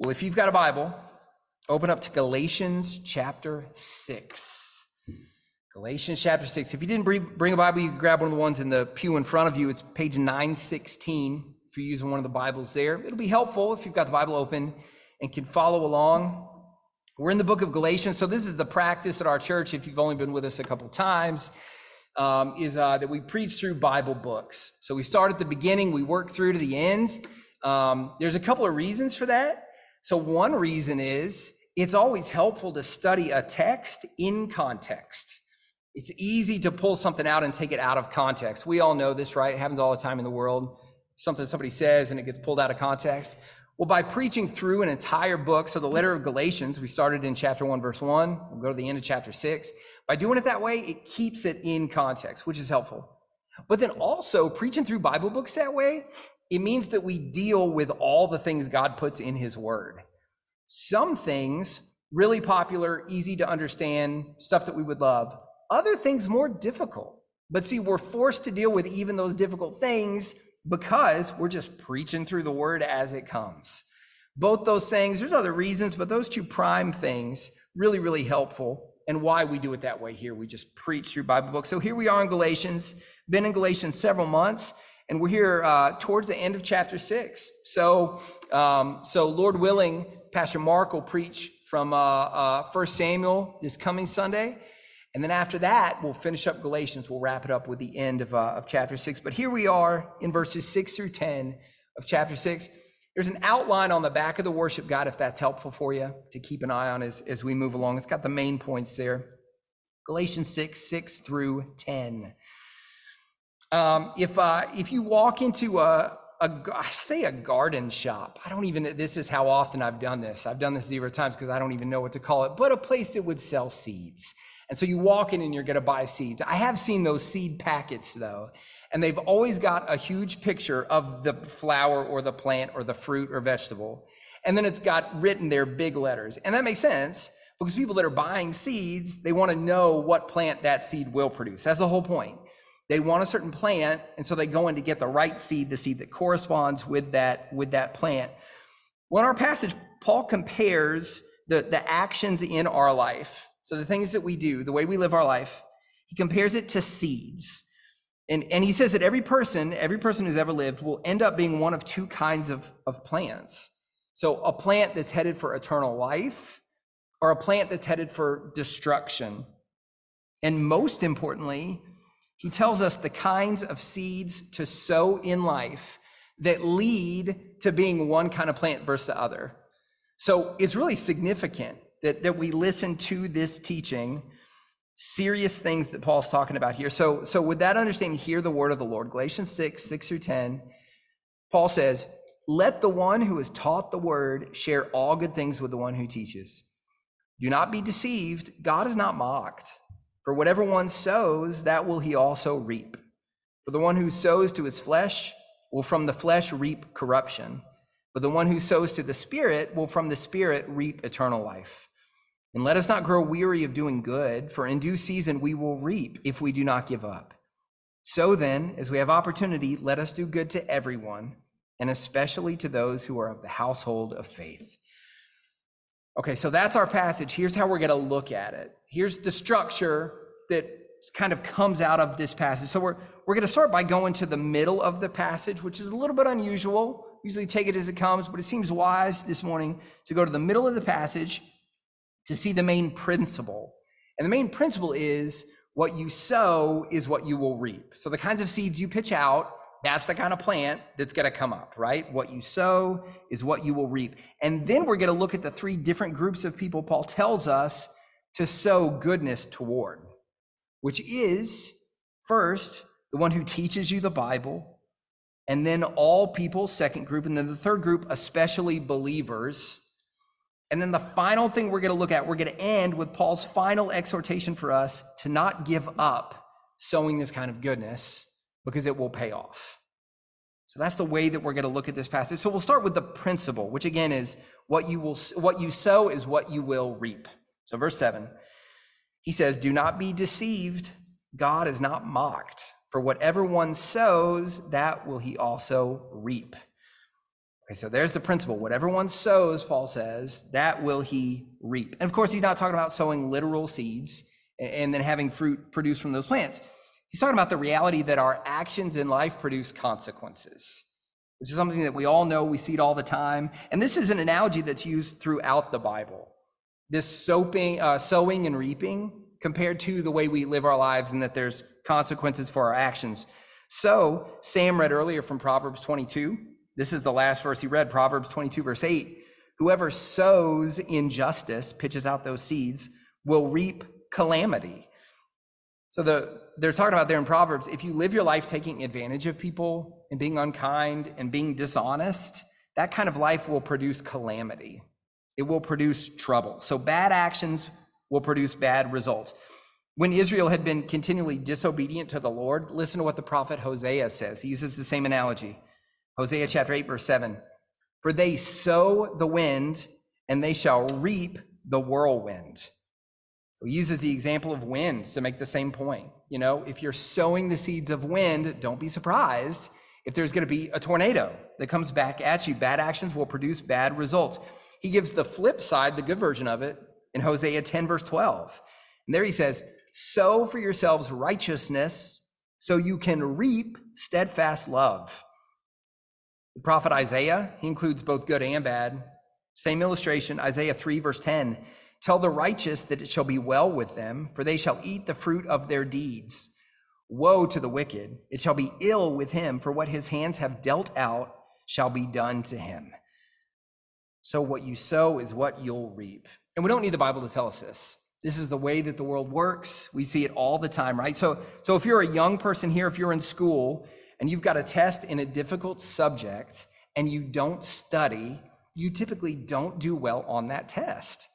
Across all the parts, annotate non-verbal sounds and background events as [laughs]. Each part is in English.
Well, if you've got a Bible, open up to Galatians chapter 6. Galatians chapter 6. If you didn't bring a Bible, you can grab one of the ones in the pew in front of you. It's page 916 if you're using one of the Bibles there. It'll be helpful if you've got the Bible open and can follow along. We're in the book of Galatians, so this is the practice at our church, if you've only been with us a couple times, um, is uh, that we preach through Bible books. So we start at the beginning, we work through to the ends. Um, there's a couple of reasons for that. So, one reason is it's always helpful to study a text in context. It's easy to pull something out and take it out of context. We all know this, right? It happens all the time in the world. Something somebody says and it gets pulled out of context. Well, by preaching through an entire book, so the letter of Galatians, we started in chapter 1, verse 1, we'll go to the end of chapter 6. By doing it that way, it keeps it in context, which is helpful. But then also, preaching through Bible books that way, it means that we deal with all the things God puts in His Word. Some things, really popular, easy to understand, stuff that we would love. Other things, more difficult. But see, we're forced to deal with even those difficult things because we're just preaching through the Word as it comes. Both those things, there's other reasons, but those two prime things, really, really helpful. And why we do it that way here. We just preach through Bible books. So here we are in Galatians, been in Galatians several months and we're here uh, towards the end of chapter six. So, um, so Lord willing, Pastor Mark will preach from uh, uh, First Samuel this coming Sunday, and then after that, we'll finish up Galatians. We'll wrap it up with the end of, uh, of chapter six. But here we are in verses six through ten of chapter six. There's an outline on the back of the worship guide, if that's helpful for you to keep an eye on as, as we move along. It's got the main points there. Galatians 6, 6 through 10. Um, if uh, if you walk into a, a I say a garden shop, I don't even. This is how often I've done this. I've done this zero times because I don't even know what to call it. But a place that would sell seeds, and so you walk in and you're going to buy seeds. I have seen those seed packets though, and they've always got a huge picture of the flower or the plant or the fruit or vegetable, and then it's got written there big letters, and that makes sense because people that are buying seeds they want to know what plant that seed will produce. That's the whole point. They want a certain plant, and so they go in to get the right seed, the seed that corresponds with that, with that plant. Well, in our passage, Paul compares the, the actions in our life. So the things that we do, the way we live our life, he compares it to seeds. And, and he says that every person, every person who's ever lived will end up being one of two kinds of, of plants. So a plant that's headed for eternal life or a plant that's headed for destruction. And most importantly, he tells us the kinds of seeds to sow in life that lead to being one kind of plant versus the other. So it's really significant that, that we listen to this teaching, serious things that Paul's talking about here. So, so with that understanding, hear the word of the Lord. Galatians 6, 6 through 10, Paul says, Let the one who is taught the word share all good things with the one who teaches. Do not be deceived. God is not mocked. For whatever one sows, that will he also reap. For the one who sows to his flesh will from the flesh reap corruption, but the one who sows to the Spirit will from the Spirit reap eternal life. And let us not grow weary of doing good, for in due season we will reap if we do not give up. So then, as we have opportunity, let us do good to everyone, and especially to those who are of the household of faith. Okay, so that's our passage. Here's how we're going to look at it. Here's the structure that kind of comes out of this passage. So we're we're going to start by going to the middle of the passage, which is a little bit unusual. Usually take it as it comes, but it seems wise this morning to go to the middle of the passage to see the main principle. And the main principle is what you sow is what you will reap. So the kinds of seeds you pitch out that's the kind of plant that's going to come up, right? What you sow is what you will reap. And then we're going to look at the three different groups of people Paul tells us to sow goodness toward, which is first, the one who teaches you the Bible, and then all people, second group, and then the third group, especially believers. And then the final thing we're going to look at, we're going to end with Paul's final exhortation for us to not give up sowing this kind of goodness because it will pay off. So that's the way that we're going to look at this passage. So we'll start with the principle, which again is what you will what you sow is what you will reap. So verse 7. He says, "Do not be deceived. God is not mocked. For whatever one sows, that will he also reap." Okay, so there's the principle. Whatever one sows, Paul says, that will he reap. And of course, he's not talking about sowing literal seeds and then having fruit produced from those plants. He's talking about the reality that our actions in life produce consequences, which is something that we all know, we see it all the time. And this is an analogy that's used throughout the Bible. This soaping, uh, sowing and reaping compared to the way we live our lives and that there's consequences for our actions. So, Sam read earlier from Proverbs 22. This is the last verse he read, Proverbs 22, verse 8. Whoever sows injustice, pitches out those seeds, will reap calamity. So the, they're talking about there in Proverbs, if you live your life taking advantage of people and being unkind and being dishonest, that kind of life will produce calamity. It will produce trouble. So bad actions will produce bad results. When Israel had been continually disobedient to the Lord, listen to what the prophet Hosea says. He uses the same analogy. Hosea chapter 8, verse 7. For they sow the wind, and they shall reap the whirlwind. He uses the example of wind to make the same point. You know, if you're sowing the seeds of wind, don't be surprised if there's going to be a tornado that comes back at you. Bad actions will produce bad results. He gives the flip side, the good version of it, in Hosea 10, verse 12. And there he says, Sow for yourselves righteousness so you can reap steadfast love. The prophet Isaiah, he includes both good and bad. Same illustration, Isaiah 3, verse 10. Tell the righteous that it shall be well with them, for they shall eat the fruit of their deeds. Woe to the wicked! It shall be ill with him, for what his hands have dealt out shall be done to him. So, what you sow is what you'll reap. And we don't need the Bible to tell us this. This is the way that the world works. We see it all the time, right? So, so if you're a young person here, if you're in school and you've got a test in a difficult subject and you don't study, you typically don't do well on that test.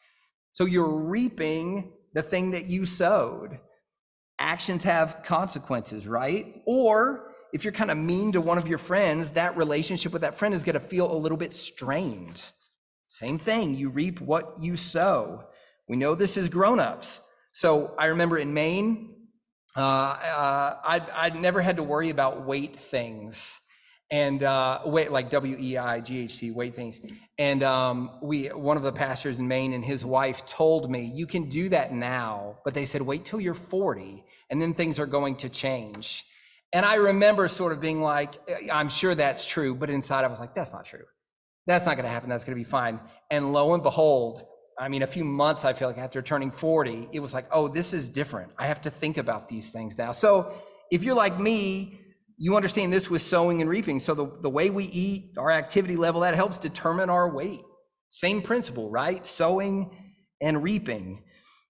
So you're reaping the thing that you sowed. Actions have consequences, right? Or if you're kind of mean to one of your friends, that relationship with that friend is going to feel a little bit strained. Same thing, you reap what you sow. We know this is grown-ups. So I remember in Maine, uh, uh, I I never had to worry about weight things and uh, wait like W E I G H T weight things. And um, we one of the pastors in Maine and his wife told me you can do that now, but they said wait till you're 40 and then things are going to change. And I remember sort of being like, I'm sure that's true, but inside I was like, that's not true. That's not going to happen. That's going to be fine. And lo and behold, I mean, a few months, I feel like after turning 40, it was like, oh, this is different. I have to think about these things now. So if you're like me, you understand this with sowing and reaping. So the, the way we eat, our activity level, that helps determine our weight. Same principle, right? Sowing and reaping.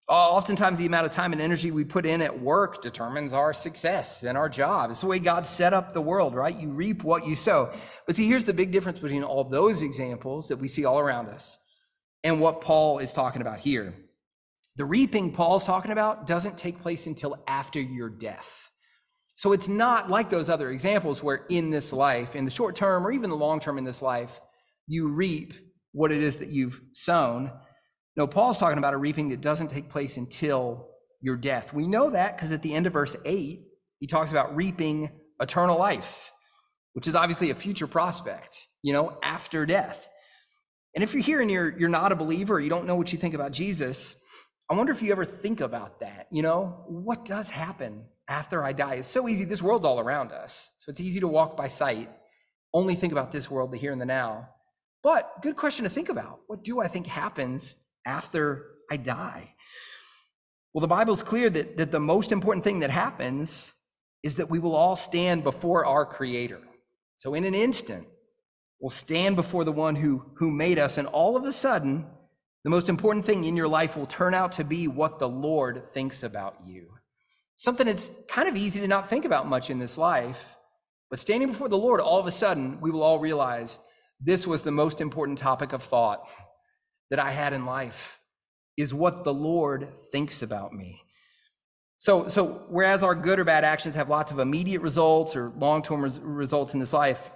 Uh, oftentimes, the amount of time and energy we put in at work determines our success and our job. It's the way God set up the world, right? You reap what you sow. But see, here's the big difference between all those examples that we see all around us and what Paul is talking about here. The reaping Paul's talking about doesn't take place until after your death. So it's not like those other examples where in this life, in the short term or even the long term in this life, you reap what it is that you've sown. No, Paul's talking about a reaping that doesn't take place until your death. We know that because at the end of verse 8, he talks about reaping eternal life, which is obviously a future prospect, you know, after death. And if you're here and you're, you're not a believer, you don't know what you think about Jesus, I wonder if you ever think about that. You know, what does happen after I die. It's so easy. This world's all around us. So it's easy to walk by sight, only think about this world, the here and the now. But good question to think about. What do I think happens after I die? Well, the Bible's clear that, that the most important thing that happens is that we will all stand before our Creator. So in an instant, we'll stand before the one who, who made us, and all of a sudden, the most important thing in your life will turn out to be what the Lord thinks about you. Something that's kind of easy to not think about much in this life. But standing before the Lord, all of a sudden, we will all realize this was the most important topic of thought that I had in life is what the Lord thinks about me. So, so whereas our good or bad actions have lots of immediate results or long-term res- results in this life,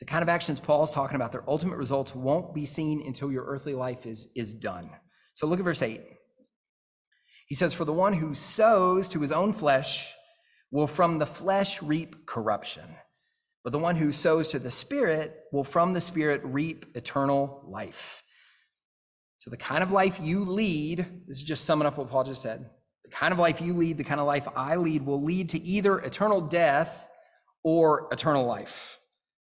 the kind of actions Paul's talking about, their ultimate results won't be seen until your earthly life is, is done. So look at verse 8. He says, For the one who sows to his own flesh will from the flesh reap corruption. But the one who sows to the Spirit will from the Spirit reap eternal life. So, the kind of life you lead, this is just summing up what Paul just said. The kind of life you lead, the kind of life I lead, will lead to either eternal death or eternal life.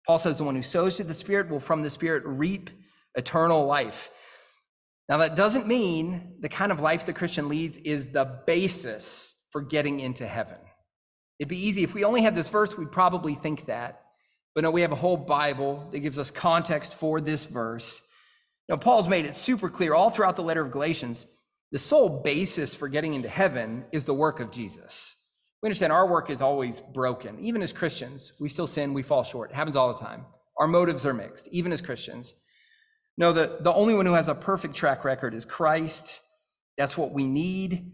Paul says the one who sows to the Spirit will from the Spirit reap eternal life. Now, that doesn't mean the kind of life the Christian leads is the basis for getting into heaven. It'd be easy if we only had this verse, we'd probably think that. But no, we have a whole Bible that gives us context for this verse. Now, Paul's made it super clear all throughout the letter of Galatians the sole basis for getting into heaven is the work of Jesus. We understand our work is always broken. Even as Christians, we still sin, we fall short. It happens all the time. Our motives are mixed, even as Christians. No, the, the only one who has a perfect track record is Christ. That's what we need.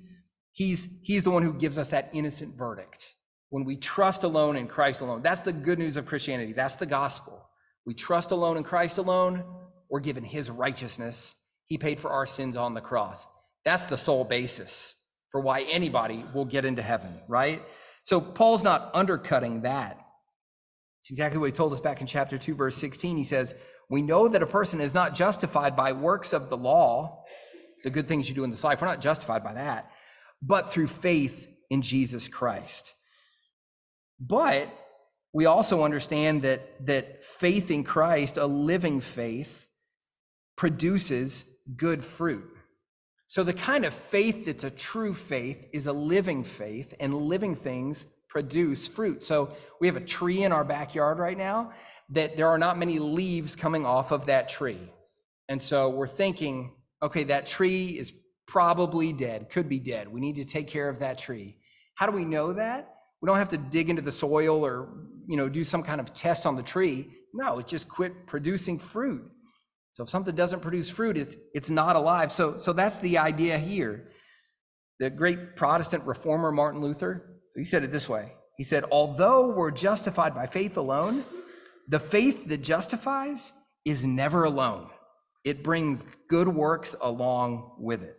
He's, he's the one who gives us that innocent verdict. When we trust alone in Christ alone, that's the good news of Christianity. That's the gospel. We trust alone in Christ alone. We're given his righteousness. He paid for our sins on the cross. That's the sole basis for why anybody will get into heaven, right? So Paul's not undercutting that. It's exactly what he told us back in chapter 2, verse 16. He says, We know that a person is not justified by works of the law, the good things you do in this life. We're not justified by that, but through faith in Jesus Christ. But we also understand that, that faith in Christ, a living faith, produces good fruit. So, the kind of faith that's a true faith is a living faith, and living things produce fruit. So, we have a tree in our backyard right now that there are not many leaves coming off of that tree. And so, we're thinking, okay, that tree is probably dead, could be dead. We need to take care of that tree. How do we know that? We don't have to dig into the soil or, you know, do some kind of test on the tree. No, it just quit producing fruit. So if something doesn't produce fruit, it's, it's not alive. So, so that's the idea here. The great Protestant reformer Martin Luther, he said it this way. He said, although we're justified by faith alone, the faith that justifies is never alone. It brings good works along with it.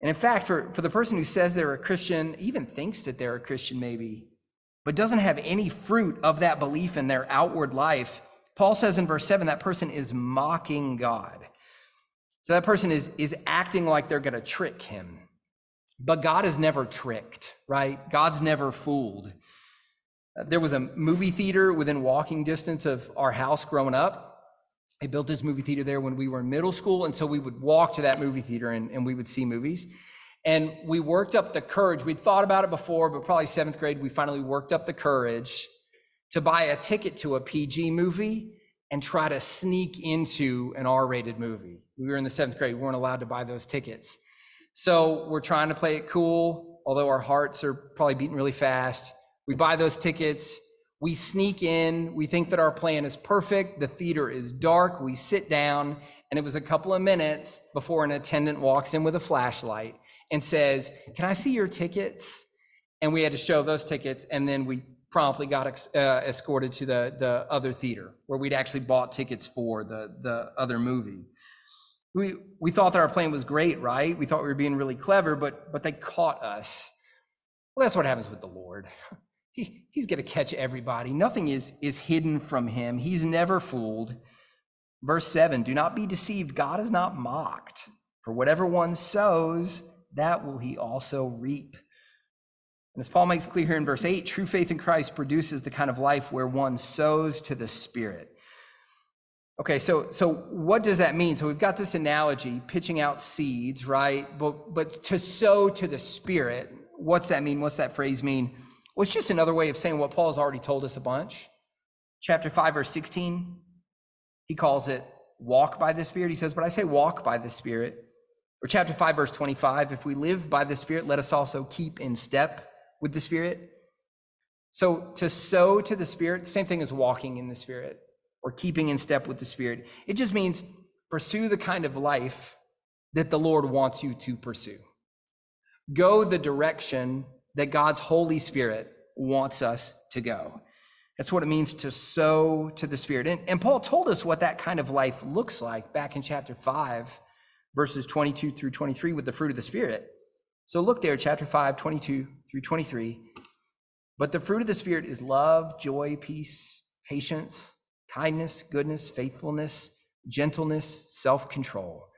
And in fact, for, for the person who says they're a Christian, even thinks that they're a Christian maybe, but doesn't have any fruit of that belief in their outward life, Paul says in verse 7 that person is mocking God. So that person is, is acting like they're going to trick him. But God is never tricked, right? God's never fooled. Uh, there was a movie theater within walking distance of our house growing up. They built this movie theater there when we were in middle school. And so we would walk to that movie theater and, and we would see movies. And we worked up the courage. We'd thought about it before, but probably seventh grade, we finally worked up the courage to buy a ticket to a PG movie and try to sneak into an R rated movie. We were in the seventh grade, we weren't allowed to buy those tickets. So we're trying to play it cool, although our hearts are probably beating really fast. We buy those tickets, we sneak in, we think that our plan is perfect. The theater is dark, we sit down, and it was a couple of minutes before an attendant walks in with a flashlight and says, Can I see your tickets? And we had to show those tickets, and then we promptly got uh, escorted to the, the other theater where we'd actually bought tickets for the, the other movie. We, we thought that our plan was great, right? We thought we were being really clever, but, but they caught us. Well, that's what happens with the Lord. [laughs] He, he's going to catch everybody. Nothing is, is hidden from him. He's never fooled. Verse 7 Do not be deceived. God is not mocked. For whatever one sows, that will he also reap. And as Paul makes clear here in verse 8, true faith in Christ produces the kind of life where one sows to the Spirit. Okay, so so what does that mean? So we've got this analogy, pitching out seeds, right? But but to sow to the Spirit, what's that mean? What's that phrase mean? Well, it's just another way of saying what Paul's already told us a bunch. Chapter 5, verse 16, he calls it walk by the Spirit. He says, But I say walk by the Spirit. Or chapter 5, verse 25, if we live by the Spirit, let us also keep in step with the Spirit. So to sow to the Spirit, same thing as walking in the Spirit or keeping in step with the Spirit. It just means pursue the kind of life that the Lord wants you to pursue. Go the direction that God's Holy Spirit wants us to go. That's what it means to sow to the Spirit. And, and Paul told us what that kind of life looks like back in chapter 5, verses 22 through 23 with the fruit of the Spirit. So look there, chapter 5, 22 through 23. But the fruit of the Spirit is love, joy, peace, patience, kindness, goodness, faithfulness, gentleness, self control.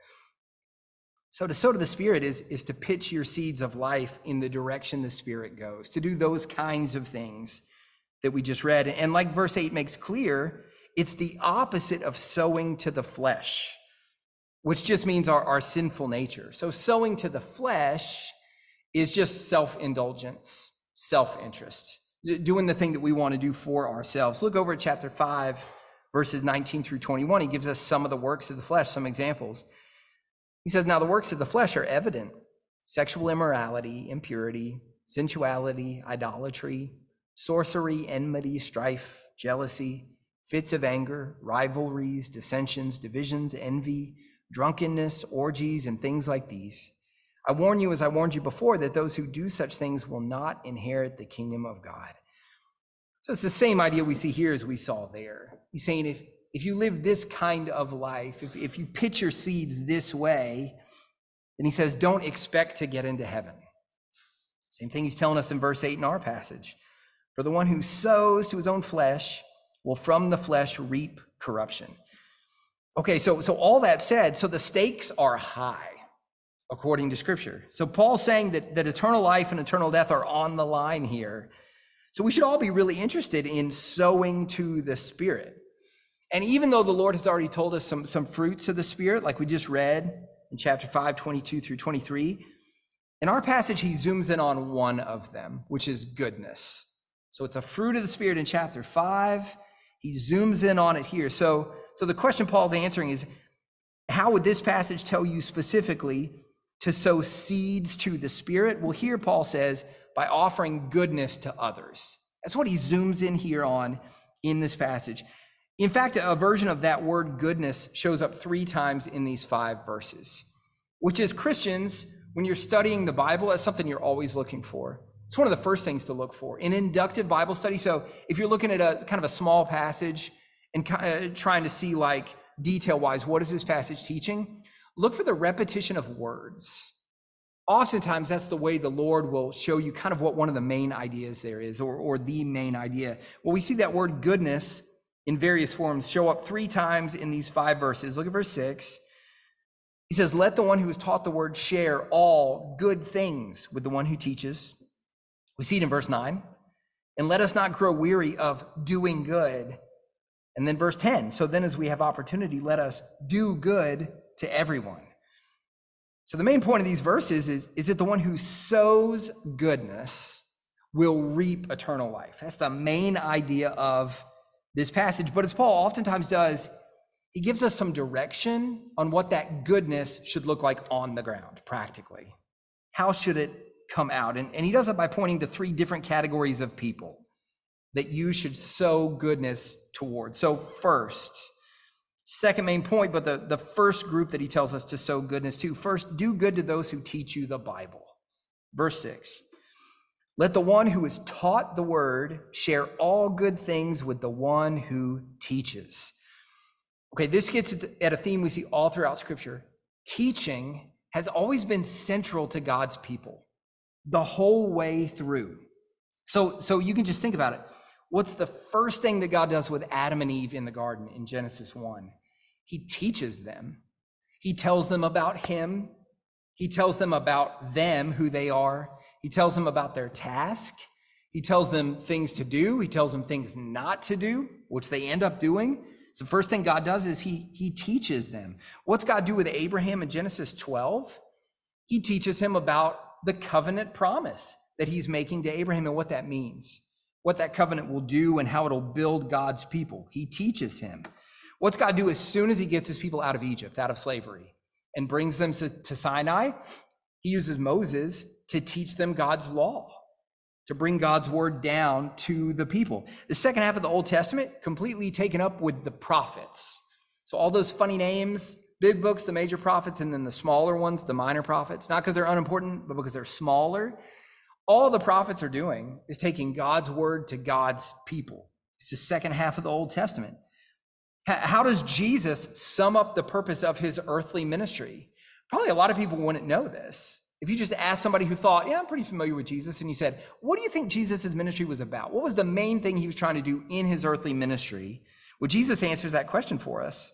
So to sow to the Spirit is, is to pitch your seeds of life in the direction the Spirit goes, to do those kinds of things that we just read. And like verse 8 makes clear, it's the opposite of sowing to the flesh, which just means our, our sinful nature. So sowing to the flesh is just self indulgence, self interest, doing the thing that we want to do for ourselves. Look over at chapter 5, verses 19 through 21. He gives us some of the works of the flesh, some examples. He says, Now the works of the flesh are evident sexual immorality, impurity, sensuality, idolatry, sorcery, enmity, strife, jealousy, fits of anger, rivalries, dissensions, divisions, envy, drunkenness, orgies, and things like these. I warn you, as I warned you before, that those who do such things will not inherit the kingdom of God. So it's the same idea we see here as we saw there. He's saying if, if you live this kind of life, if, if you pitch your seeds this way, then he says, don't expect to get into heaven. Same thing he's telling us in verse 8 in our passage. For the one who sows to his own flesh will from the flesh reap corruption. Okay, so, so all that said, so the stakes are high according to scripture. So Paul's saying that, that eternal life and eternal death are on the line here. So we should all be really interested in sowing to the Spirit. And even though the Lord has already told us some, some fruits of the Spirit, like we just read in chapter 5, 22 through 23, in our passage, he zooms in on one of them, which is goodness. So it's a fruit of the Spirit in chapter 5. He zooms in on it here. So, so the question Paul's answering is how would this passage tell you specifically to sow seeds to the Spirit? Well, here Paul says, by offering goodness to others. That's what he zooms in here on in this passage. In fact, a version of that word goodness shows up three times in these five verses, which is Christians, when you're studying the Bible, that's something you're always looking for. It's one of the first things to look for in inductive Bible study. So if you're looking at a kind of a small passage and uh, trying to see like detail wise, what is this passage teaching? Look for the repetition of words. Oftentimes, that's the way the Lord will show you kind of what one of the main ideas there is, or, or the main idea. Well, we see that word goodness in various forms show up three times in these five verses. Look at verse six. He says, Let the one who is taught the word share all good things with the one who teaches. We see it in verse nine. And let us not grow weary of doing good. And then verse 10. So then, as we have opportunity, let us do good to everyone. So the main point of these verses is, is that the one who sows goodness will reap eternal life. That's the main idea of this passage. But as Paul oftentimes does, he gives us some direction on what that goodness should look like on the ground, practically. How should it come out? And, and he does it by pointing to three different categories of people that you should sow goodness towards. So, first, Second main point, but the, the first group that he tells us to sow goodness to first, do good to those who teach you the Bible. Verse six let the one who is taught the word share all good things with the one who teaches. Okay, this gets at a theme we see all throughout Scripture. Teaching has always been central to God's people the whole way through. So, so you can just think about it. What's the first thing that God does with Adam and Eve in the garden in Genesis 1? He teaches them. He tells them about him. He tells them about them, who they are. He tells them about their task. He tells them things to do. He tells them things not to do, which they end up doing. So the first thing God does is he, he teaches them. What's God do with Abraham in Genesis 12? He teaches him about the covenant promise that he's making to Abraham and what that means, what that covenant will do and how it'll build God's people. He teaches him. What's God do as soon as he gets his people out of Egypt, out of slavery, and brings them to, to Sinai? He uses Moses to teach them God's law, to bring God's word down to the people. The second half of the Old Testament, completely taken up with the prophets. So all those funny names, big books, the major prophets, and then the smaller ones, the minor prophets, not because they're unimportant, but because they're smaller. All the prophets are doing is taking God's word to God's people. It's the second half of the Old Testament. How does Jesus sum up the purpose of his earthly ministry? Probably a lot of people wouldn't know this. If you just asked somebody who thought, yeah, I'm pretty familiar with Jesus, and you said, what do you think Jesus' ministry was about? What was the main thing he was trying to do in his earthly ministry? Well, Jesus answers that question for us.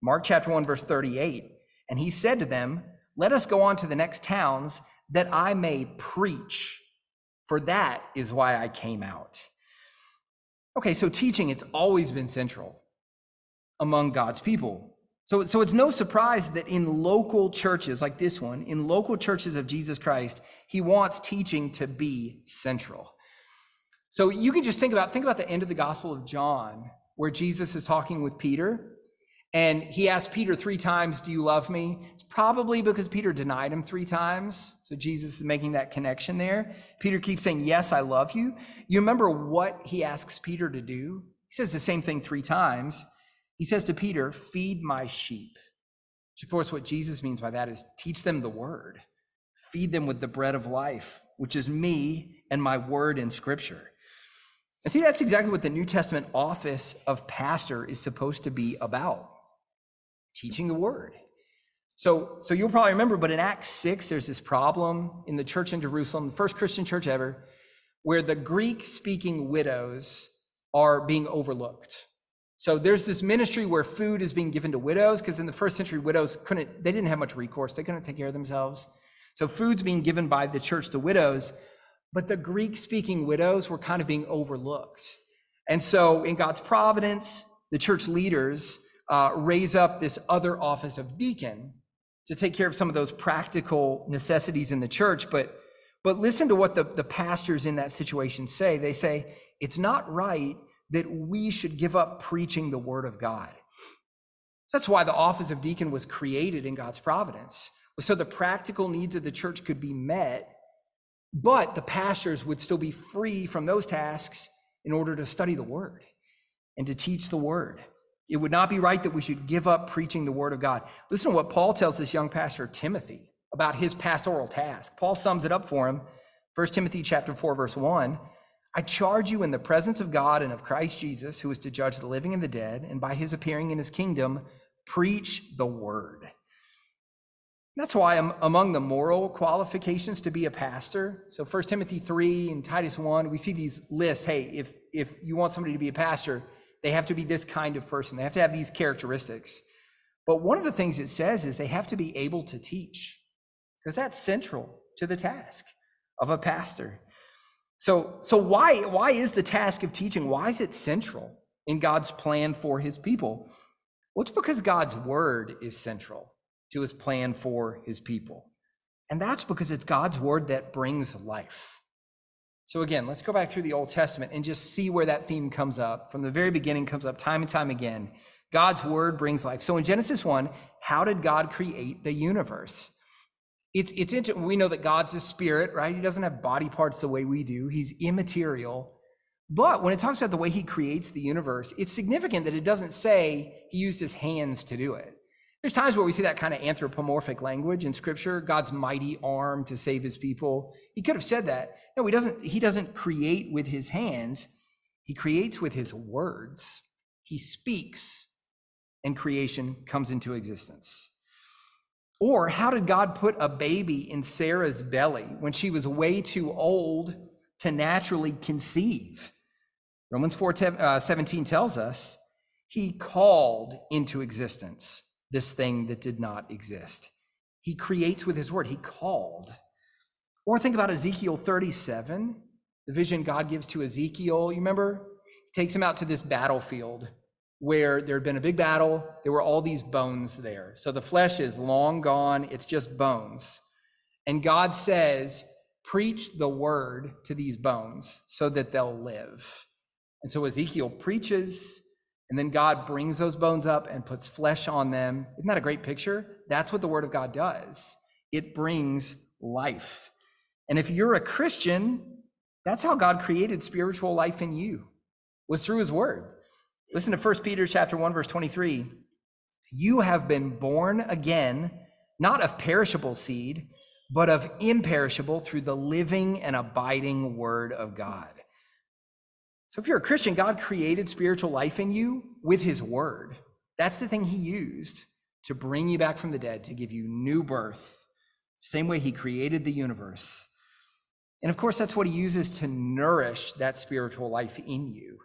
Mark chapter 1, verse 38. And he said to them, Let us go on to the next towns that I may preach, for that is why I came out. Okay, so teaching, it's always been central among God's people. So, so it's no surprise that in local churches like this one, in local churches of Jesus Christ, he wants teaching to be central. So you can just think about think about the end of the Gospel of John, where Jesus is talking with Peter, and he asked Peter three times, Do you love me? It's probably because Peter denied him three times. So Jesus is making that connection there. Peter keeps saying, Yes, I love you. You remember what he asks Peter to do? He says the same thing three times. He says to Peter, Feed my sheep. Which, of course, what Jesus means by that is teach them the word, feed them with the bread of life, which is me and my word in scripture. And see, that's exactly what the New Testament office of pastor is supposed to be about teaching the word. So, so you'll probably remember, but in Acts 6, there's this problem in the church in Jerusalem, the first Christian church ever, where the Greek speaking widows are being overlooked. So there's this ministry where food is being given to widows, because in the first century, widows couldn't, they didn't have much recourse, they couldn't take care of themselves. So food's being given by the church to widows, but the Greek speaking widows were kind of being overlooked. And so in God's providence, the church leaders uh, raise up this other office of deacon to take care of some of those practical necessities in the church. But, but listen to what the, the pastors in that situation say. They say, it's not right that we should give up preaching the word of God. That's why the office of deacon was created in God's providence, so the practical needs of the church could be met, but the pastors would still be free from those tasks in order to study the word and to teach the word. It would not be right that we should give up preaching the word of God. Listen to what Paul tells this young pastor Timothy about his pastoral task. Paul sums it up for him. 1 Timothy chapter 4 verse 1. I charge you in the presence of God and of Christ Jesus, who is to judge the living and the dead, and by his appearing in his kingdom, preach the word. That's why among the moral qualifications to be a pastor, so 1 Timothy 3 and Titus 1, we see these lists. Hey, if if you want somebody to be a pastor, they have to be this kind of person. They have to have these characteristics. But one of the things it says is they have to be able to teach, because that's central to the task of a pastor. So, so why, why is the task of teaching, why is it central in God's plan for his people? Well, it's because God's word is central to his plan for his people. And that's because it's God's word that brings life. So again, let's go back through the Old Testament and just see where that theme comes up. From the very beginning comes up time and time again. God's word brings life. So in Genesis 1, how did God create the universe? It's it's interesting. We know that God's a spirit, right? He doesn't have body parts the way we do. He's immaterial. But when it talks about the way he creates the universe, it's significant that it doesn't say he used his hands to do it. There's times where we see that kind of anthropomorphic language in scripture, God's mighty arm to save his people. He could have said that. No, he doesn't he doesn't create with his hands. He creates with his words. He speaks and creation comes into existence. Or how did God put a baby in Sarah's belly when she was way too old to naturally conceive? Romans 4 uh, 17 tells us he called into existence this thing that did not exist. He creates with his word, he called. Or think about Ezekiel 37, the vision God gives to Ezekiel. You remember? He takes him out to this battlefield where there had been a big battle. There were all these bones there. So the flesh is long gone, it's just bones. And God says, Preach the word to these bones so that they'll live. And so Ezekiel preaches, and then God brings those bones up and puts flesh on them. Isn't that a great picture? That's what the Word of God does. It brings life. And if you're a Christian, that's how God created spiritual life in you, was through His Word. Listen to 1 Peter chapter 1, verse 23. You have been born again, not of perishable seed, but of imperishable through the living and abiding Word of God. So if you're a Christian, God created spiritual life in you with his word. That's the thing he used to bring you back from the dead, to give you new birth same way he created the universe. And of course, that's what he uses to nourish that spiritual life in you.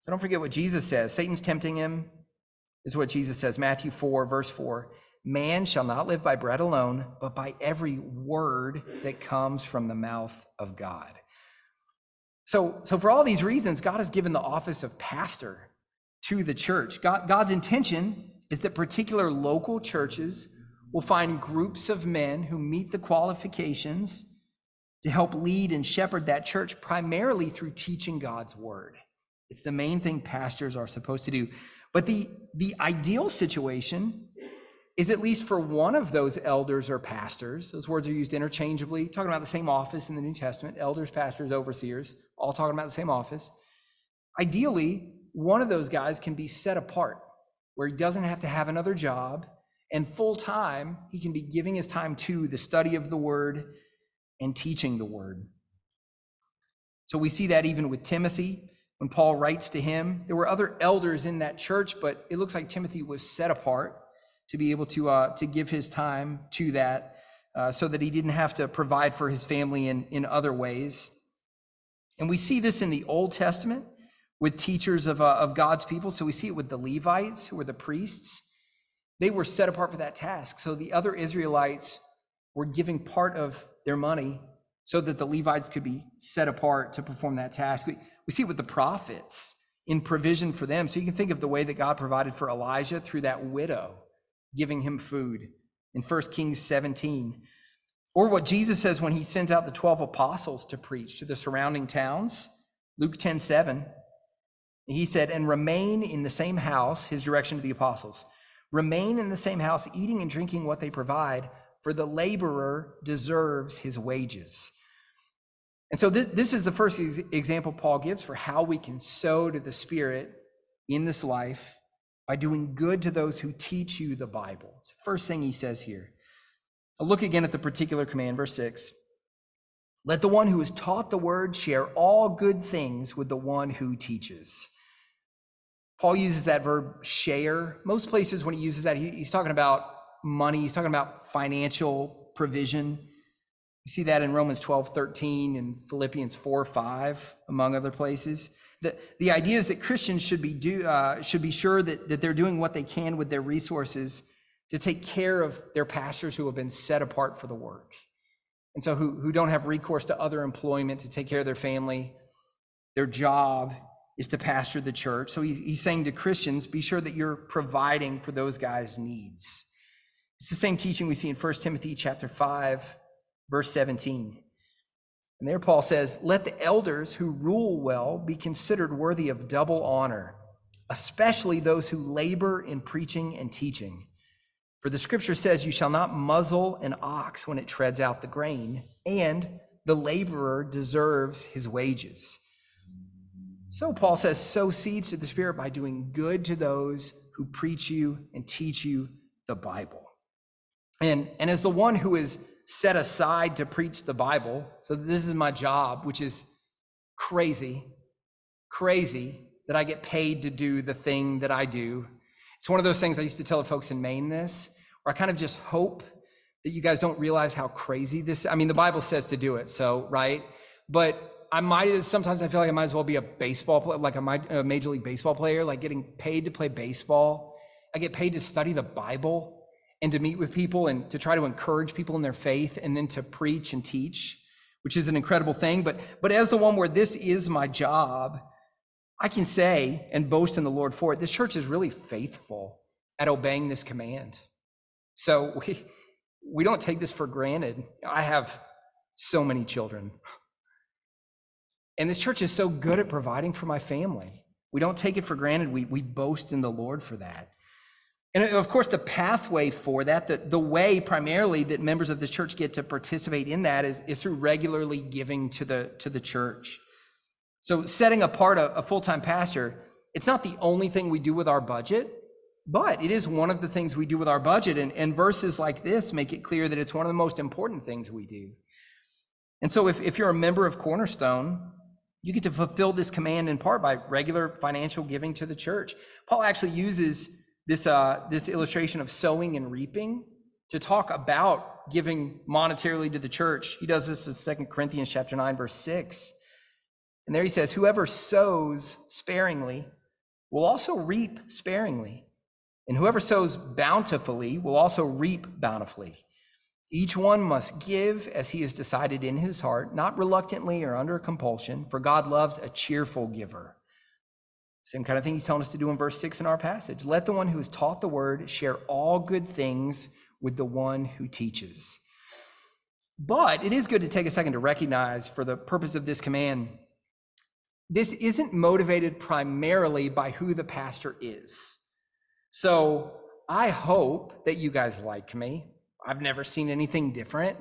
So don't forget what Jesus says. Satan's tempting him, is what Jesus says, Matthew 4, verse 4. Man shall not live by bread alone, but by every word that comes from the mouth of God. So, so for all these reasons, God has given the office of pastor to the church. God, God's intention is that particular local churches will find groups of men who meet the qualifications to help lead and shepherd that church primarily through teaching God's word. It's the main thing pastors are supposed to do. But the, the ideal situation is at least for one of those elders or pastors, those words are used interchangeably, talking about the same office in the New Testament elders, pastors, overseers, all talking about the same office. Ideally, one of those guys can be set apart where he doesn't have to have another job and full time, he can be giving his time to the study of the word and teaching the word. So we see that even with Timothy when Paul writes to him. There were other elders in that church, but it looks like Timothy was set apart to be able to uh, to give his time to that, uh, so that he didn't have to provide for his family in in other ways. And we see this in the Old Testament with teachers of uh, of God's people. So we see it with the Levites, who were the priests. They were set apart for that task. So the other Israelites were giving part of their money so that the Levites could be set apart to perform that task. We see it with the prophets in provision for them. So you can think of the way that God provided for Elijah through that widow giving him food in 1 Kings 17. Or what Jesus says when he sends out the 12 apostles to preach to the surrounding towns. Luke 10 7. He said, and remain in the same house, his direction to the apostles Remain in the same house, eating and drinking what they provide, for the laborer deserves his wages. And so, this, this is the first ex- example Paul gives for how we can sow to the Spirit in this life by doing good to those who teach you the Bible. It's the first thing he says here. I'll look again at the particular command, verse 6. Let the one who is taught the word share all good things with the one who teaches. Paul uses that verb share. Most places, when he uses that, he, he's talking about money, he's talking about financial provision. You see that in Romans 12, 13, and Philippians 4, 5, among other places. The, the idea is that Christians should be, do, uh, should be sure that, that they're doing what they can with their resources to take care of their pastors who have been set apart for the work. And so, who, who don't have recourse to other employment to take care of their family, their job, is to pastor the church. So he's saying to Christians, be sure that you're providing for those guys' needs. It's the same teaching we see in 1 Timothy chapter 5, verse 17. And there Paul says, Let the elders who rule well be considered worthy of double honor, especially those who labor in preaching and teaching. For the scripture says, You shall not muzzle an ox when it treads out the grain, and the laborer deserves his wages. So Paul says, sow seeds to the Spirit by doing good to those who preach you and teach you the Bible. And, and as the one who is set aside to preach the Bible, so this is my job, which is crazy, crazy that I get paid to do the thing that I do. It's one of those things I used to tell the folks in Maine this, where I kind of just hope that you guys don't realize how crazy this I mean, the Bible says to do it, so, right? But I might sometimes I feel like I might as well be a baseball player, like a, major league baseball player, like getting paid to play baseball. I get paid to study the Bible and to meet with people and to try to encourage people in their faith and then to preach and teach, which is an incredible thing. But but as the one where this is my job, I can say and boast in the Lord for it. This church is really faithful at obeying this command. So we we don't take this for granted. I have so many children. And this church is so good at providing for my family. We don't take it for granted. We, we boast in the Lord for that. And of course, the pathway for that, the, the way primarily that members of this church get to participate in that is, is through regularly giving to the, to the church. So, setting apart a, a full time pastor, it's not the only thing we do with our budget, but it is one of the things we do with our budget. And, and verses like this make it clear that it's one of the most important things we do. And so, if, if you're a member of Cornerstone, you get to fulfill this command in part by regular financial giving to the church. Paul actually uses this, uh, this illustration of sowing and reaping to talk about giving monetarily to the church. He does this in Second Corinthians chapter 9, verse 6. And there he says, Whoever sows sparingly will also reap sparingly. And whoever sows bountifully will also reap bountifully. Each one must give as he has decided in his heart, not reluctantly or under compulsion, for God loves a cheerful giver. Same kind of thing he's telling us to do in verse 6 in our passage. Let the one who is taught the word share all good things with the one who teaches. But it is good to take a second to recognize, for the purpose of this command, this isn't motivated primarily by who the pastor is. So I hope that you guys like me. I've never seen anything different.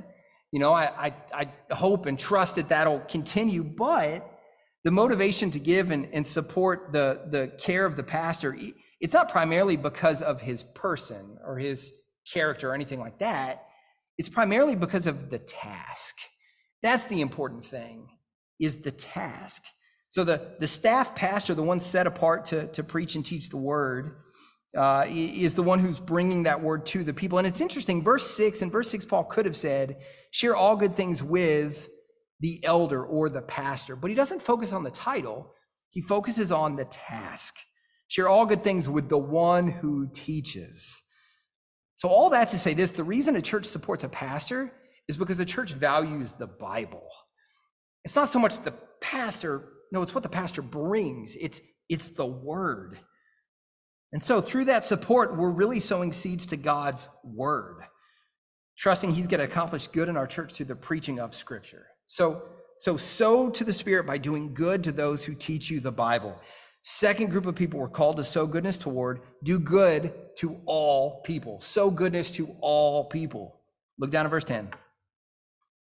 You know, I, I, I hope and trust that that'll continue, but the motivation to give and, and support the, the care of the pastor, it's not primarily because of his person or his character or anything like that. It's primarily because of the task. That's the important thing, is the task. So the, the staff pastor, the one set apart to, to preach and teach the word, uh, is the one who's bringing that word to the people. And it's interesting, verse 6, and verse 6, Paul could have said, share all good things with the elder or the pastor, but he doesn't focus on the title. He focuses on the task. Share all good things with the one who teaches. So, all that to say this the reason a church supports a pastor is because the church values the Bible. It's not so much the pastor, no, it's what the pastor brings, it's, it's the word. And so, through that support, we're really sowing seeds to God's word, trusting He's going to accomplish good in our church through the preaching of Scripture. So, so sow to the Spirit by doing good to those who teach you the Bible. Second group of people were called to sow goodness toward, do good to all people. Sow goodness to all people. Look down at verse 10.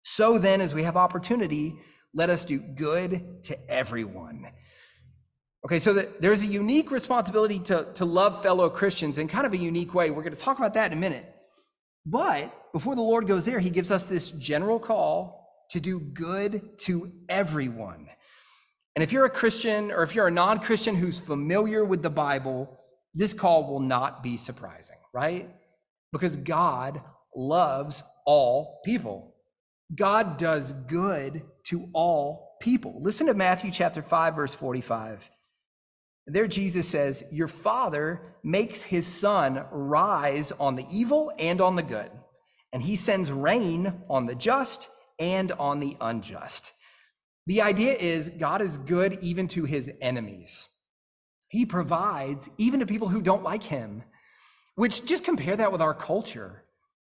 So then, as we have opportunity, let us do good to everyone Okay, so the, there's a unique responsibility to, to love fellow Christians in kind of a unique way. We're going to talk about that in a minute. But before the Lord goes there, he gives us this general call to do good to everyone. And if you're a Christian or if you're a non Christian who's familiar with the Bible, this call will not be surprising, right? Because God loves all people. God does good to all people. Listen to Matthew chapter 5 verse 45. There, Jesus says, Your Father makes his sun rise on the evil and on the good, and he sends rain on the just and on the unjust. The idea is God is good even to his enemies. He provides even to people who don't like him, which just compare that with our culture.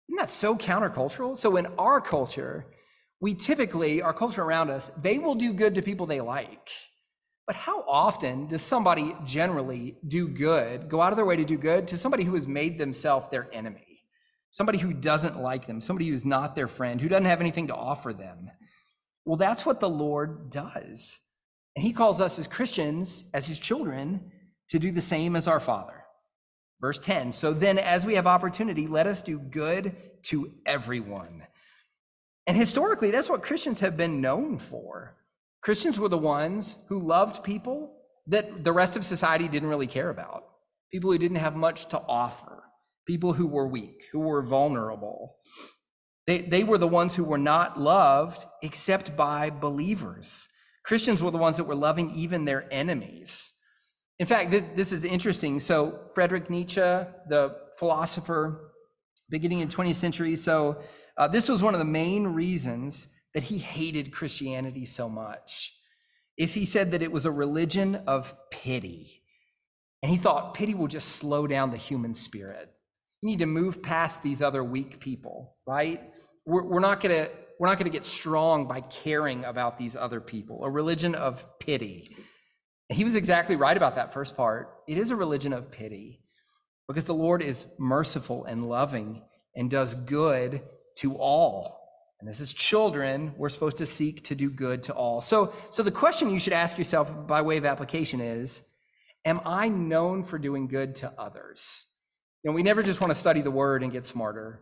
Isn't that so countercultural? So, in our culture, we typically, our culture around us, they will do good to people they like. But how often does somebody generally do good, go out of their way to do good to somebody who has made themselves their enemy? Somebody who doesn't like them, somebody who's not their friend, who doesn't have anything to offer them. Well, that's what the Lord does. And he calls us as Christians, as his children, to do the same as our Father. Verse 10 So then, as we have opportunity, let us do good to everyone. And historically, that's what Christians have been known for. Christians were the ones who loved people that the rest of society didn't really care about, people who didn't have much to offer, people who were weak, who were vulnerable. They, they were the ones who were not loved except by believers. Christians were the ones that were loving even their enemies. In fact, this, this is interesting. So, Frederick Nietzsche, the philosopher, beginning in 20th century, so uh, this was one of the main reasons that he hated Christianity so much is he said that it was a religion of pity. And he thought pity will just slow down the human spirit. Need to move past these other weak people, right? We're, we're not going to we're not going to get strong by caring about these other people. A religion of pity. He was exactly right about that first part. It is a religion of pity because the Lord is merciful and loving and does good to all. And as his children, we're supposed to seek to do good to all. So, so the question you should ask yourself by way of application is Am I known for doing good to others? You know, we never just want to study the word and get smarter.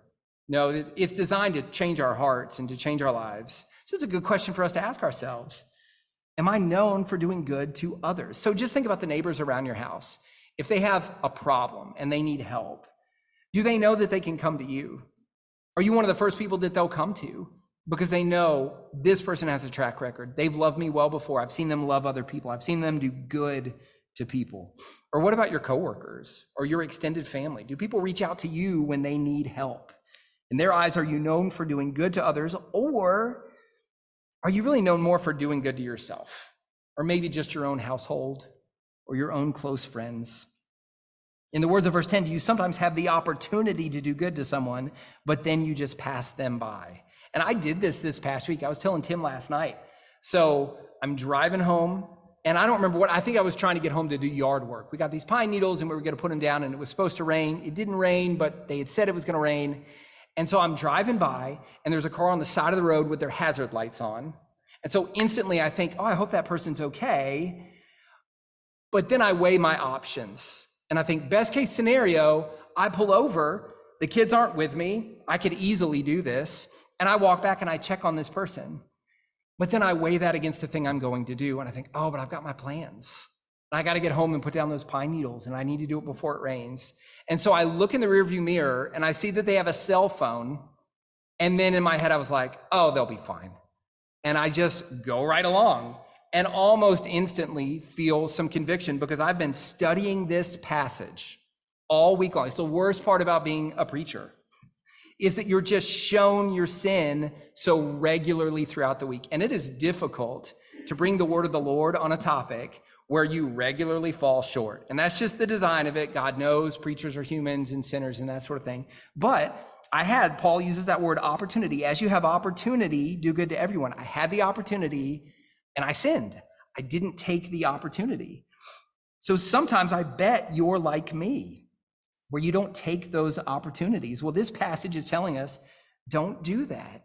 No, it's designed to change our hearts and to change our lives. So it's a good question for us to ask ourselves. Am I known for doing good to others? So just think about the neighbors around your house. If they have a problem and they need help, do they know that they can come to you? Are you one of the first people that they'll come to because they know this person has a track record? They've loved me well before. I've seen them love other people. I've seen them do good to people. Or what about your coworkers or your extended family? Do people reach out to you when they need help? In their eyes, are you known for doing good to others or are you really known more for doing good to yourself? Or maybe just your own household or your own close friends? In the words of verse 10, do you sometimes have the opportunity to do good to someone, but then you just pass them by? And I did this this past week. I was telling Tim last night. So I'm driving home, and I don't remember what, I think I was trying to get home to do yard work. We got these pine needles, and we were going to put them down, and it was supposed to rain. It didn't rain, but they had said it was going to rain. And so I'm driving by, and there's a car on the side of the road with their hazard lights on. And so instantly I think, oh, I hope that person's okay. But then I weigh my options. And I think, best case scenario, I pull over, the kids aren't with me. I could easily do this. And I walk back and I check on this person. But then I weigh that against the thing I'm going to do. And I think, oh, but I've got my plans. And I got to get home and put down those pine needles. And I need to do it before it rains. And so I look in the rearview mirror and I see that they have a cell phone. And then in my head, I was like, oh, they'll be fine. And I just go right along and almost instantly feel some conviction because I've been studying this passage all week long. It's the worst part about being a preacher is that you're just shown your sin so regularly throughout the week. And it is difficult to bring the word of the Lord on a topic where you regularly fall short. And that's just the design of it. God knows preachers are humans and sinners and that sort of thing. But I had, Paul uses that word opportunity. As you have opportunity, do good to everyone. I had the opportunity and I sinned. I didn't take the opportunity. So sometimes I bet you're like me, where you don't take those opportunities. Well, this passage is telling us don't do that.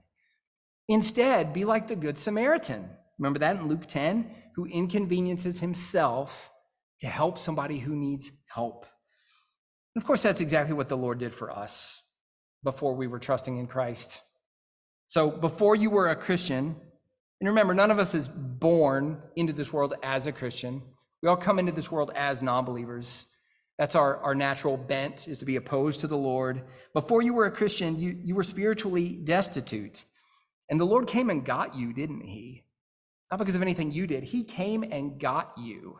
Instead, be like the Good Samaritan. Remember that in Luke 10? Who inconveniences himself to help somebody who needs help. And of course, that's exactly what the Lord did for us before we were trusting in Christ. So before you were a Christian, and remember, none of us is born into this world as a Christian. We all come into this world as non believers. That's our, our natural bent, is to be opposed to the Lord. Before you were a Christian, you, you were spiritually destitute. And the Lord came and got you, didn't he? Not because of anything you did. He came and got you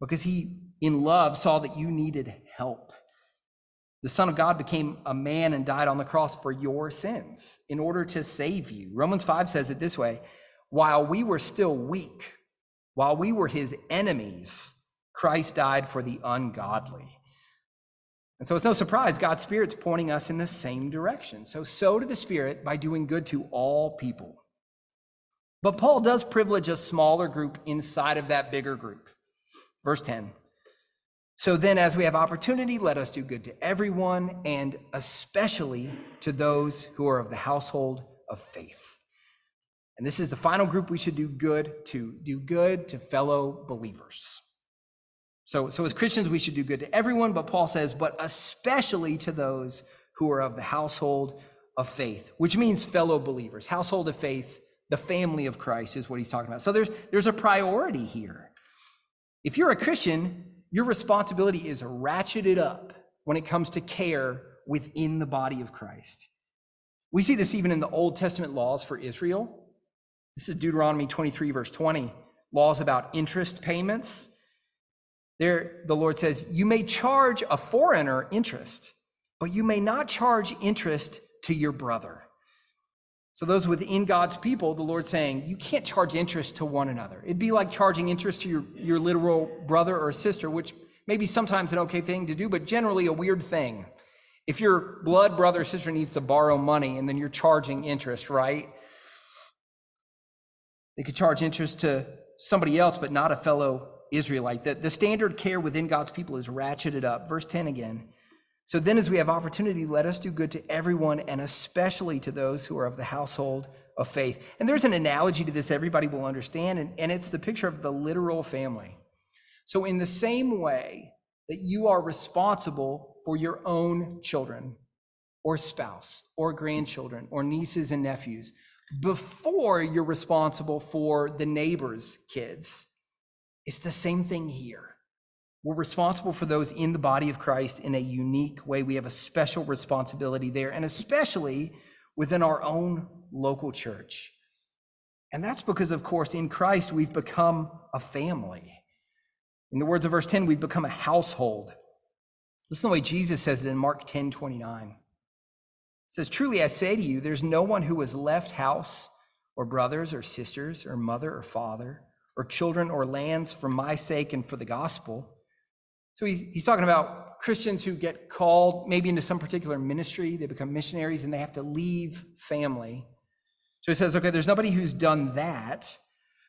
because he, in love, saw that you needed help. The Son of God became a man and died on the cross for your sins in order to save you. Romans 5 says it this way while we were still weak, while we were his enemies, Christ died for the ungodly. And sow it's no surprise God's Spirit's pointing us in the same direction. So, so to the Spirit by doing good to all people. But Paul does privilege a smaller group inside of that bigger group. Verse 10. So then, as we have opportunity, let us do good to everyone, and especially to those who are of the household of faith. And this is the final group we should do good to do good to fellow believers. So, so as Christians, we should do good to everyone, but Paul says, but especially to those who are of the household of faith, which means fellow believers. Household of faith, the family of Christ is what he's talking about. So there's there's a priority here. If you're a Christian, your responsibility is ratcheted up when it comes to care within the body of Christ. We see this even in the Old Testament laws for Israel. This is Deuteronomy 23, verse 20, laws about interest payments. There, the Lord says, You may charge a foreigner interest, but you may not charge interest to your brother. So, those within God's people, the Lord's saying, You can't charge interest to one another. It'd be like charging interest to your, your literal brother or sister, which may be sometimes an okay thing to do, but generally a weird thing. If your blood brother or sister needs to borrow money and then you're charging interest, right? They could charge interest to somebody else, but not a fellow Israelite. The, the standard care within God's people is ratcheted up. Verse 10 again. So then, as we have opportunity, let us do good to everyone, and especially to those who are of the household of faith. And there's an analogy to this everybody will understand, and, and it's the picture of the literal family. So, in the same way that you are responsible for your own children, or spouse, or grandchildren, or nieces and nephews, before you're responsible for the neighbor's kids. It's the same thing here. We're responsible for those in the body of Christ in a unique way. We have a special responsibility there, and especially within our own local church. And that's because, of course, in Christ, we've become a family. In the words of verse 10, we've become a household. Listen to the way Jesus says it in Mark 10 29. It says, Truly I say to you, there's no one who has left house or brothers or sisters or mother or father or children or lands for my sake and for the gospel. So he's, he's talking about Christians who get called maybe into some particular ministry, they become missionaries and they have to leave family. So he says, okay, there's nobody who's done that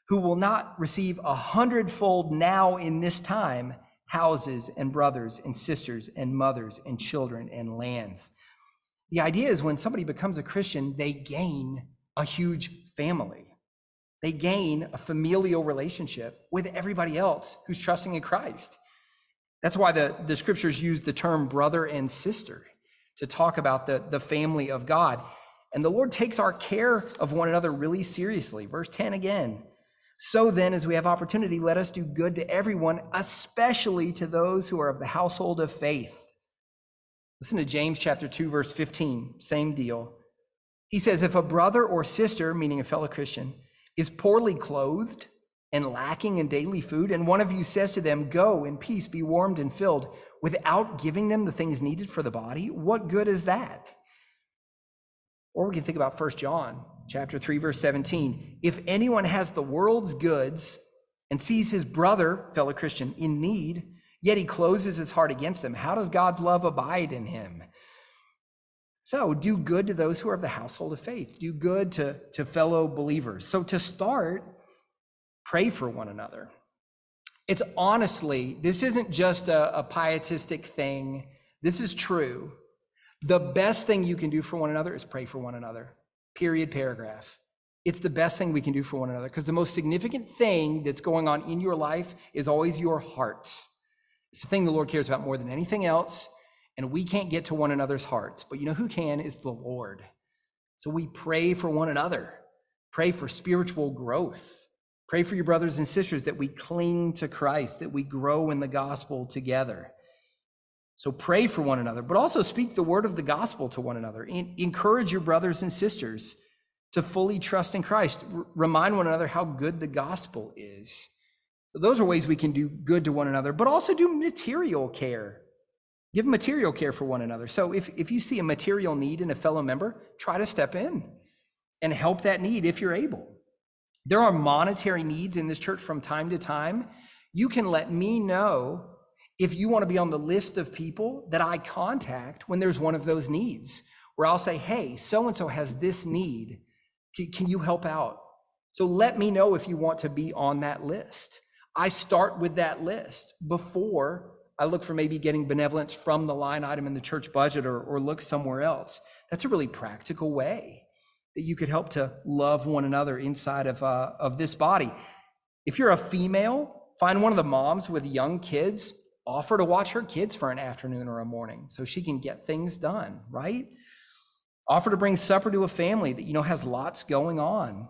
who will not receive a hundredfold now in this time houses and brothers and sisters and mothers and children and lands. The idea is when somebody becomes a Christian, they gain a huge family. They gain a familial relationship with everybody else who's trusting in Christ. That's why the, the scriptures use the term brother and sister to talk about the, the family of God. And the Lord takes our care of one another really seriously. Verse 10 again. So then, as we have opportunity, let us do good to everyone, especially to those who are of the household of faith. Listen to James chapter 2, verse 15, same deal. He says, If a brother or sister, meaning a fellow Christian, is poorly clothed and lacking in daily food, and one of you says to them, Go in peace, be warmed and filled, without giving them the things needed for the body, what good is that? Or we can think about 1 John chapter 3 verse 17. If anyone has the world's goods and sees his brother, fellow Christian, in need, yet he closes his heart against him, how does God's love abide in him? So do good to those who are of the household of faith. Do good to, to fellow believers. So to start, pray for one another. It's honestly, this isn't just a, a pietistic thing. This is true. The best thing you can do for one another is pray for one another. Period, paragraph. It's the best thing we can do for one another because the most significant thing that's going on in your life is always your heart. It's the thing the Lord cares about more than anything else. And we can't get to one another's hearts. But you know who can is the Lord. So we pray for one another, pray for spiritual growth. Pray for your brothers and sisters that we cling to Christ, that we grow in the gospel together. So pray for one another, but also speak the word of the gospel to one another. encourage your brothers and sisters to fully trust in Christ. R- remind one another how good the gospel is. So those are ways we can do good to one another, but also do material care. Give material care for one another. So if, if you see a material need in a fellow member, try to step in and help that need if you're able. There are monetary needs in this church from time to time. You can let me know if you want to be on the list of people that I contact when there's one of those needs, where I'll say, hey, so and so has this need. Can you help out? So let me know if you want to be on that list. I start with that list before I look for maybe getting benevolence from the line item in the church budget or, or look somewhere else. That's a really practical way that you could help to love one another inside of, uh, of this body. If you're a female, find one of the moms with young kids offer to watch her kids for an afternoon or a morning so she can get things done, right? Offer to bring supper to a family that you know has lots going on.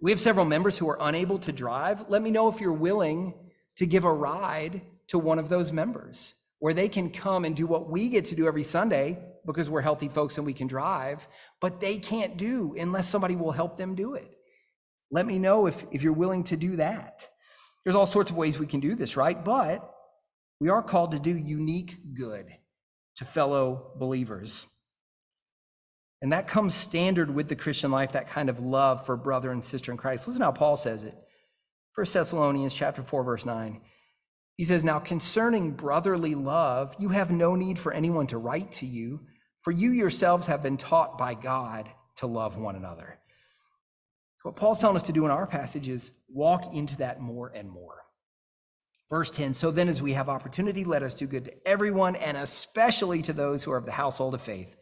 We have several members who are unable to drive. Let me know if you're willing to give a ride to one of those members where they can come and do what we get to do every Sunday because we're healthy folks and we can drive, but they can't do unless somebody will help them do it. Let me know if, if you're willing to do that. There's all sorts of ways we can do this, right? But we are called to do unique good to fellow believers. And that comes standard with the Christian life, that kind of love for brother and sister in Christ. Listen how Paul says it. 1 Thessalonians chapter 4, verse 9. He says, Now concerning brotherly love, you have no need for anyone to write to you, for you yourselves have been taught by God to love one another. What Paul's telling us to do in our passage is walk into that more and more. Verse 10 So then, as we have opportunity, let us do good to everyone, and especially to those who are of the household of faith.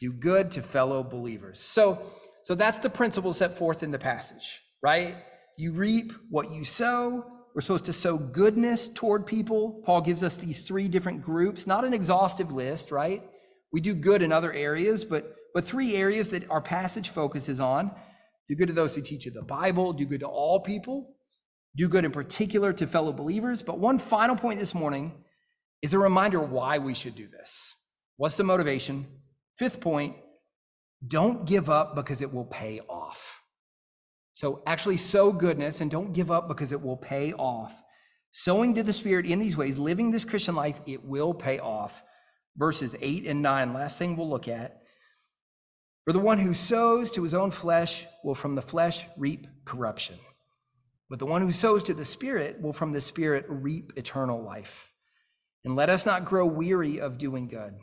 Do good to fellow believers. So, so that's the principle set forth in the passage, right? You reap what you sow. We're supposed to sow goodness toward people. Paul gives us these three different groups, not an exhaustive list, right? We do good in other areas, but but three areas that our passage focuses on. Do good to those who teach you the Bible, do good to all people, do good in particular to fellow believers. But one final point this morning is a reminder why we should do this. What's the motivation? Fifth point don't give up because it will pay off. So actually, sow goodness and don't give up because it will pay off. Sowing to the Spirit in these ways, living this Christian life, it will pay off. Verses 8 and 9, last thing we'll look at. For the one who sows to his own flesh will from the flesh reap corruption. But the one who sows to the Spirit will from the Spirit reap eternal life. And let us not grow weary of doing good,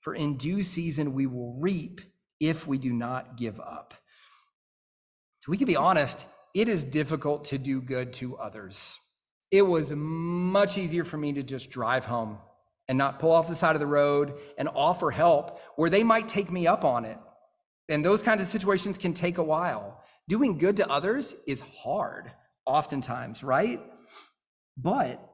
for in due season we will reap if we do not give up. So we can be honest, it is difficult to do good to others. It was much easier for me to just drive home and not pull off the side of the road and offer help where they might take me up on it. And those kinds of situations can take a while. Doing good to others is hard, oftentimes, right? But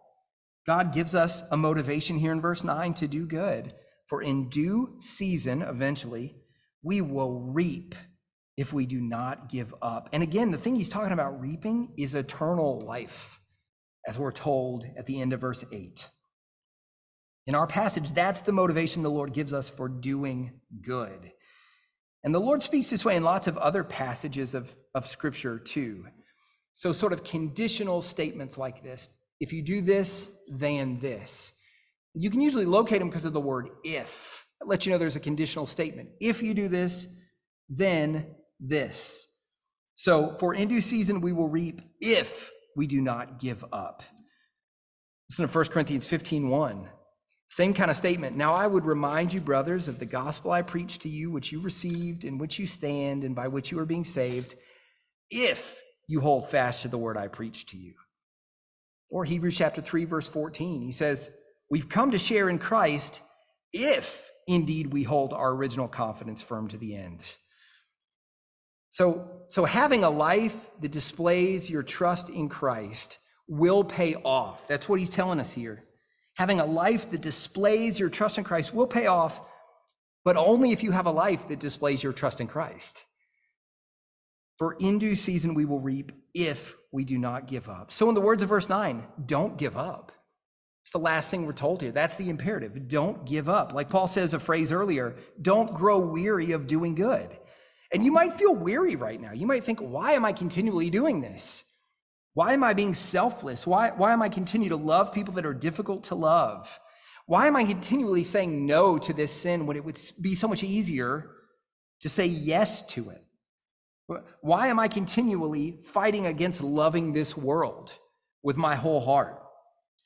God gives us a motivation here in verse 9 to do good. For in due season, eventually, we will reap if we do not give up. And again, the thing he's talking about reaping is eternal life, as we're told at the end of verse 8. In our passage, that's the motivation the Lord gives us for doing good. And the Lord speaks this way in lots of other passages of, of Scripture, too. So, sort of conditional statements like this if you do this, then this. You can usually locate them because of the word if. Lets you know there's a conditional statement. If you do this, then this. So, for in due season we will reap if we do not give up. Listen to 1 Corinthians 15 1. Same kind of statement. Now I would remind you, brothers, of the gospel I preached to you, which you received, in which you stand, and by which you are being saved, if you hold fast to the word I preached to you. Or Hebrews chapter 3, verse 14. He says, We've come to share in Christ if indeed we hold our original confidence firm to the end. So, so having a life that displays your trust in Christ will pay off. That's what he's telling us here. Having a life that displays your trust in Christ will pay off, but only if you have a life that displays your trust in Christ. For in due season we will reap if we do not give up. So, in the words of verse 9, don't give up. It's the last thing we're told here. That's the imperative. Don't give up. Like Paul says a phrase earlier, don't grow weary of doing good. And you might feel weary right now. You might think, why am I continually doing this? Why am I being selfless? Why, why am I continue to love people that are difficult to love? Why am I continually saying no to this sin when it would be so much easier to say yes to it? Why am I continually fighting against loving this world with my whole heart?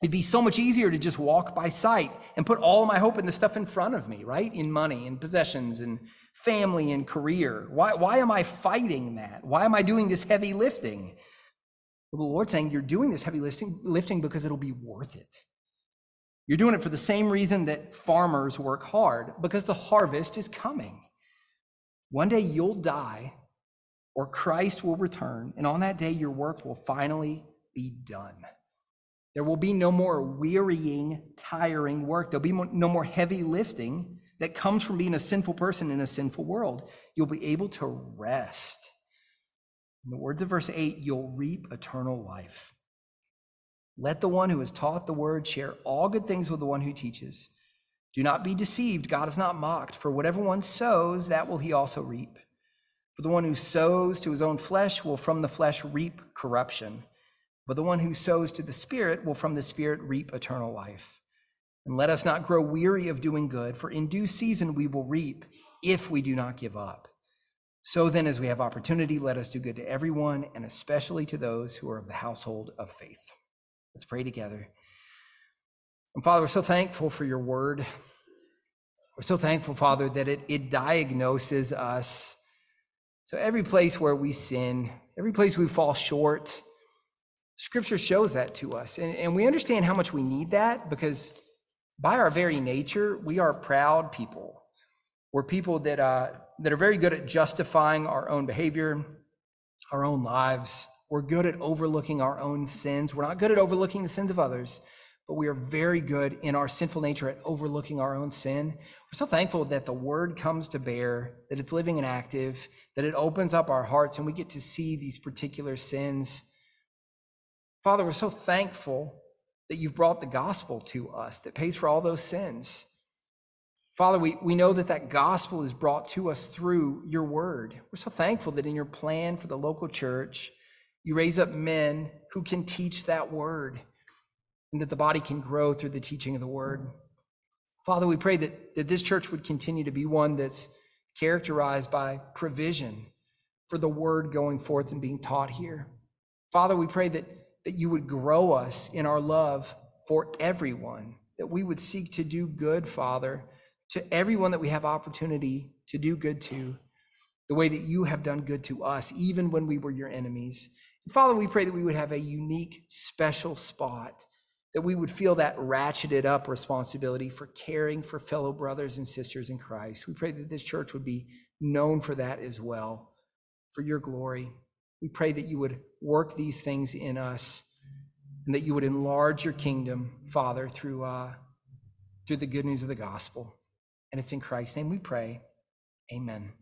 It'd be so much easier to just walk by sight and put all my hope in the stuff in front of me, right? In money and possessions and family and career. Why, why am I fighting that? Why am I doing this heavy lifting? Well, the Lord's saying you're doing this heavy lifting, lifting because it'll be worth it. You're doing it for the same reason that farmers work hard, because the harvest is coming. One day you'll die, or Christ will return, and on that day your work will finally be done. There will be no more wearying, tiring work. There'll be no more heavy lifting that comes from being a sinful person in a sinful world. You'll be able to rest. In the words of verse 8, you'll reap eternal life. Let the one who has taught the word share all good things with the one who teaches. Do not be deceived. God is not mocked, for whatever one sows, that will he also reap. For the one who sows to his own flesh will from the flesh reap corruption, but the one who sows to the Spirit will from the Spirit reap eternal life. And let us not grow weary of doing good, for in due season we will reap if we do not give up. So then, as we have opportunity, let us do good to everyone, and especially to those who are of the household of faith. Let's pray together. And Father, we're so thankful for your word. We're so thankful, Father, that it, it diagnoses us. So every place where we sin, every place we fall short, Scripture shows that to us. And, and we understand how much we need that because by our very nature, we are proud people. We're people that, uh, that are very good at justifying our own behavior, our own lives. We're good at overlooking our own sins. We're not good at overlooking the sins of others, but we are very good in our sinful nature at overlooking our own sin. We're so thankful that the word comes to bear, that it's living and active, that it opens up our hearts and we get to see these particular sins Father, we're so thankful that you've brought the gospel to us that pays for all those sins. Father, we, we know that that gospel is brought to us through your word. We're so thankful that in your plan for the local church, you raise up men who can teach that word and that the body can grow through the teaching of the word. Father, we pray that, that this church would continue to be one that's characterized by provision for the word going forth and being taught here. Father, we pray that, that you would grow us in our love for everyone, that we would seek to do good, Father, to everyone that we have opportunity to do good to, the way that you have done good to us, even when we were your enemies. And Father, we pray that we would have a unique, special spot that we would feel that ratcheted up responsibility for caring for fellow brothers and sisters in Christ. We pray that this church would be known for that as well, for your glory. We pray that you would work these things in us and that you would enlarge your kingdom, Father, through, uh, through the good news of the gospel. And it's in Christ's name we pray. Amen.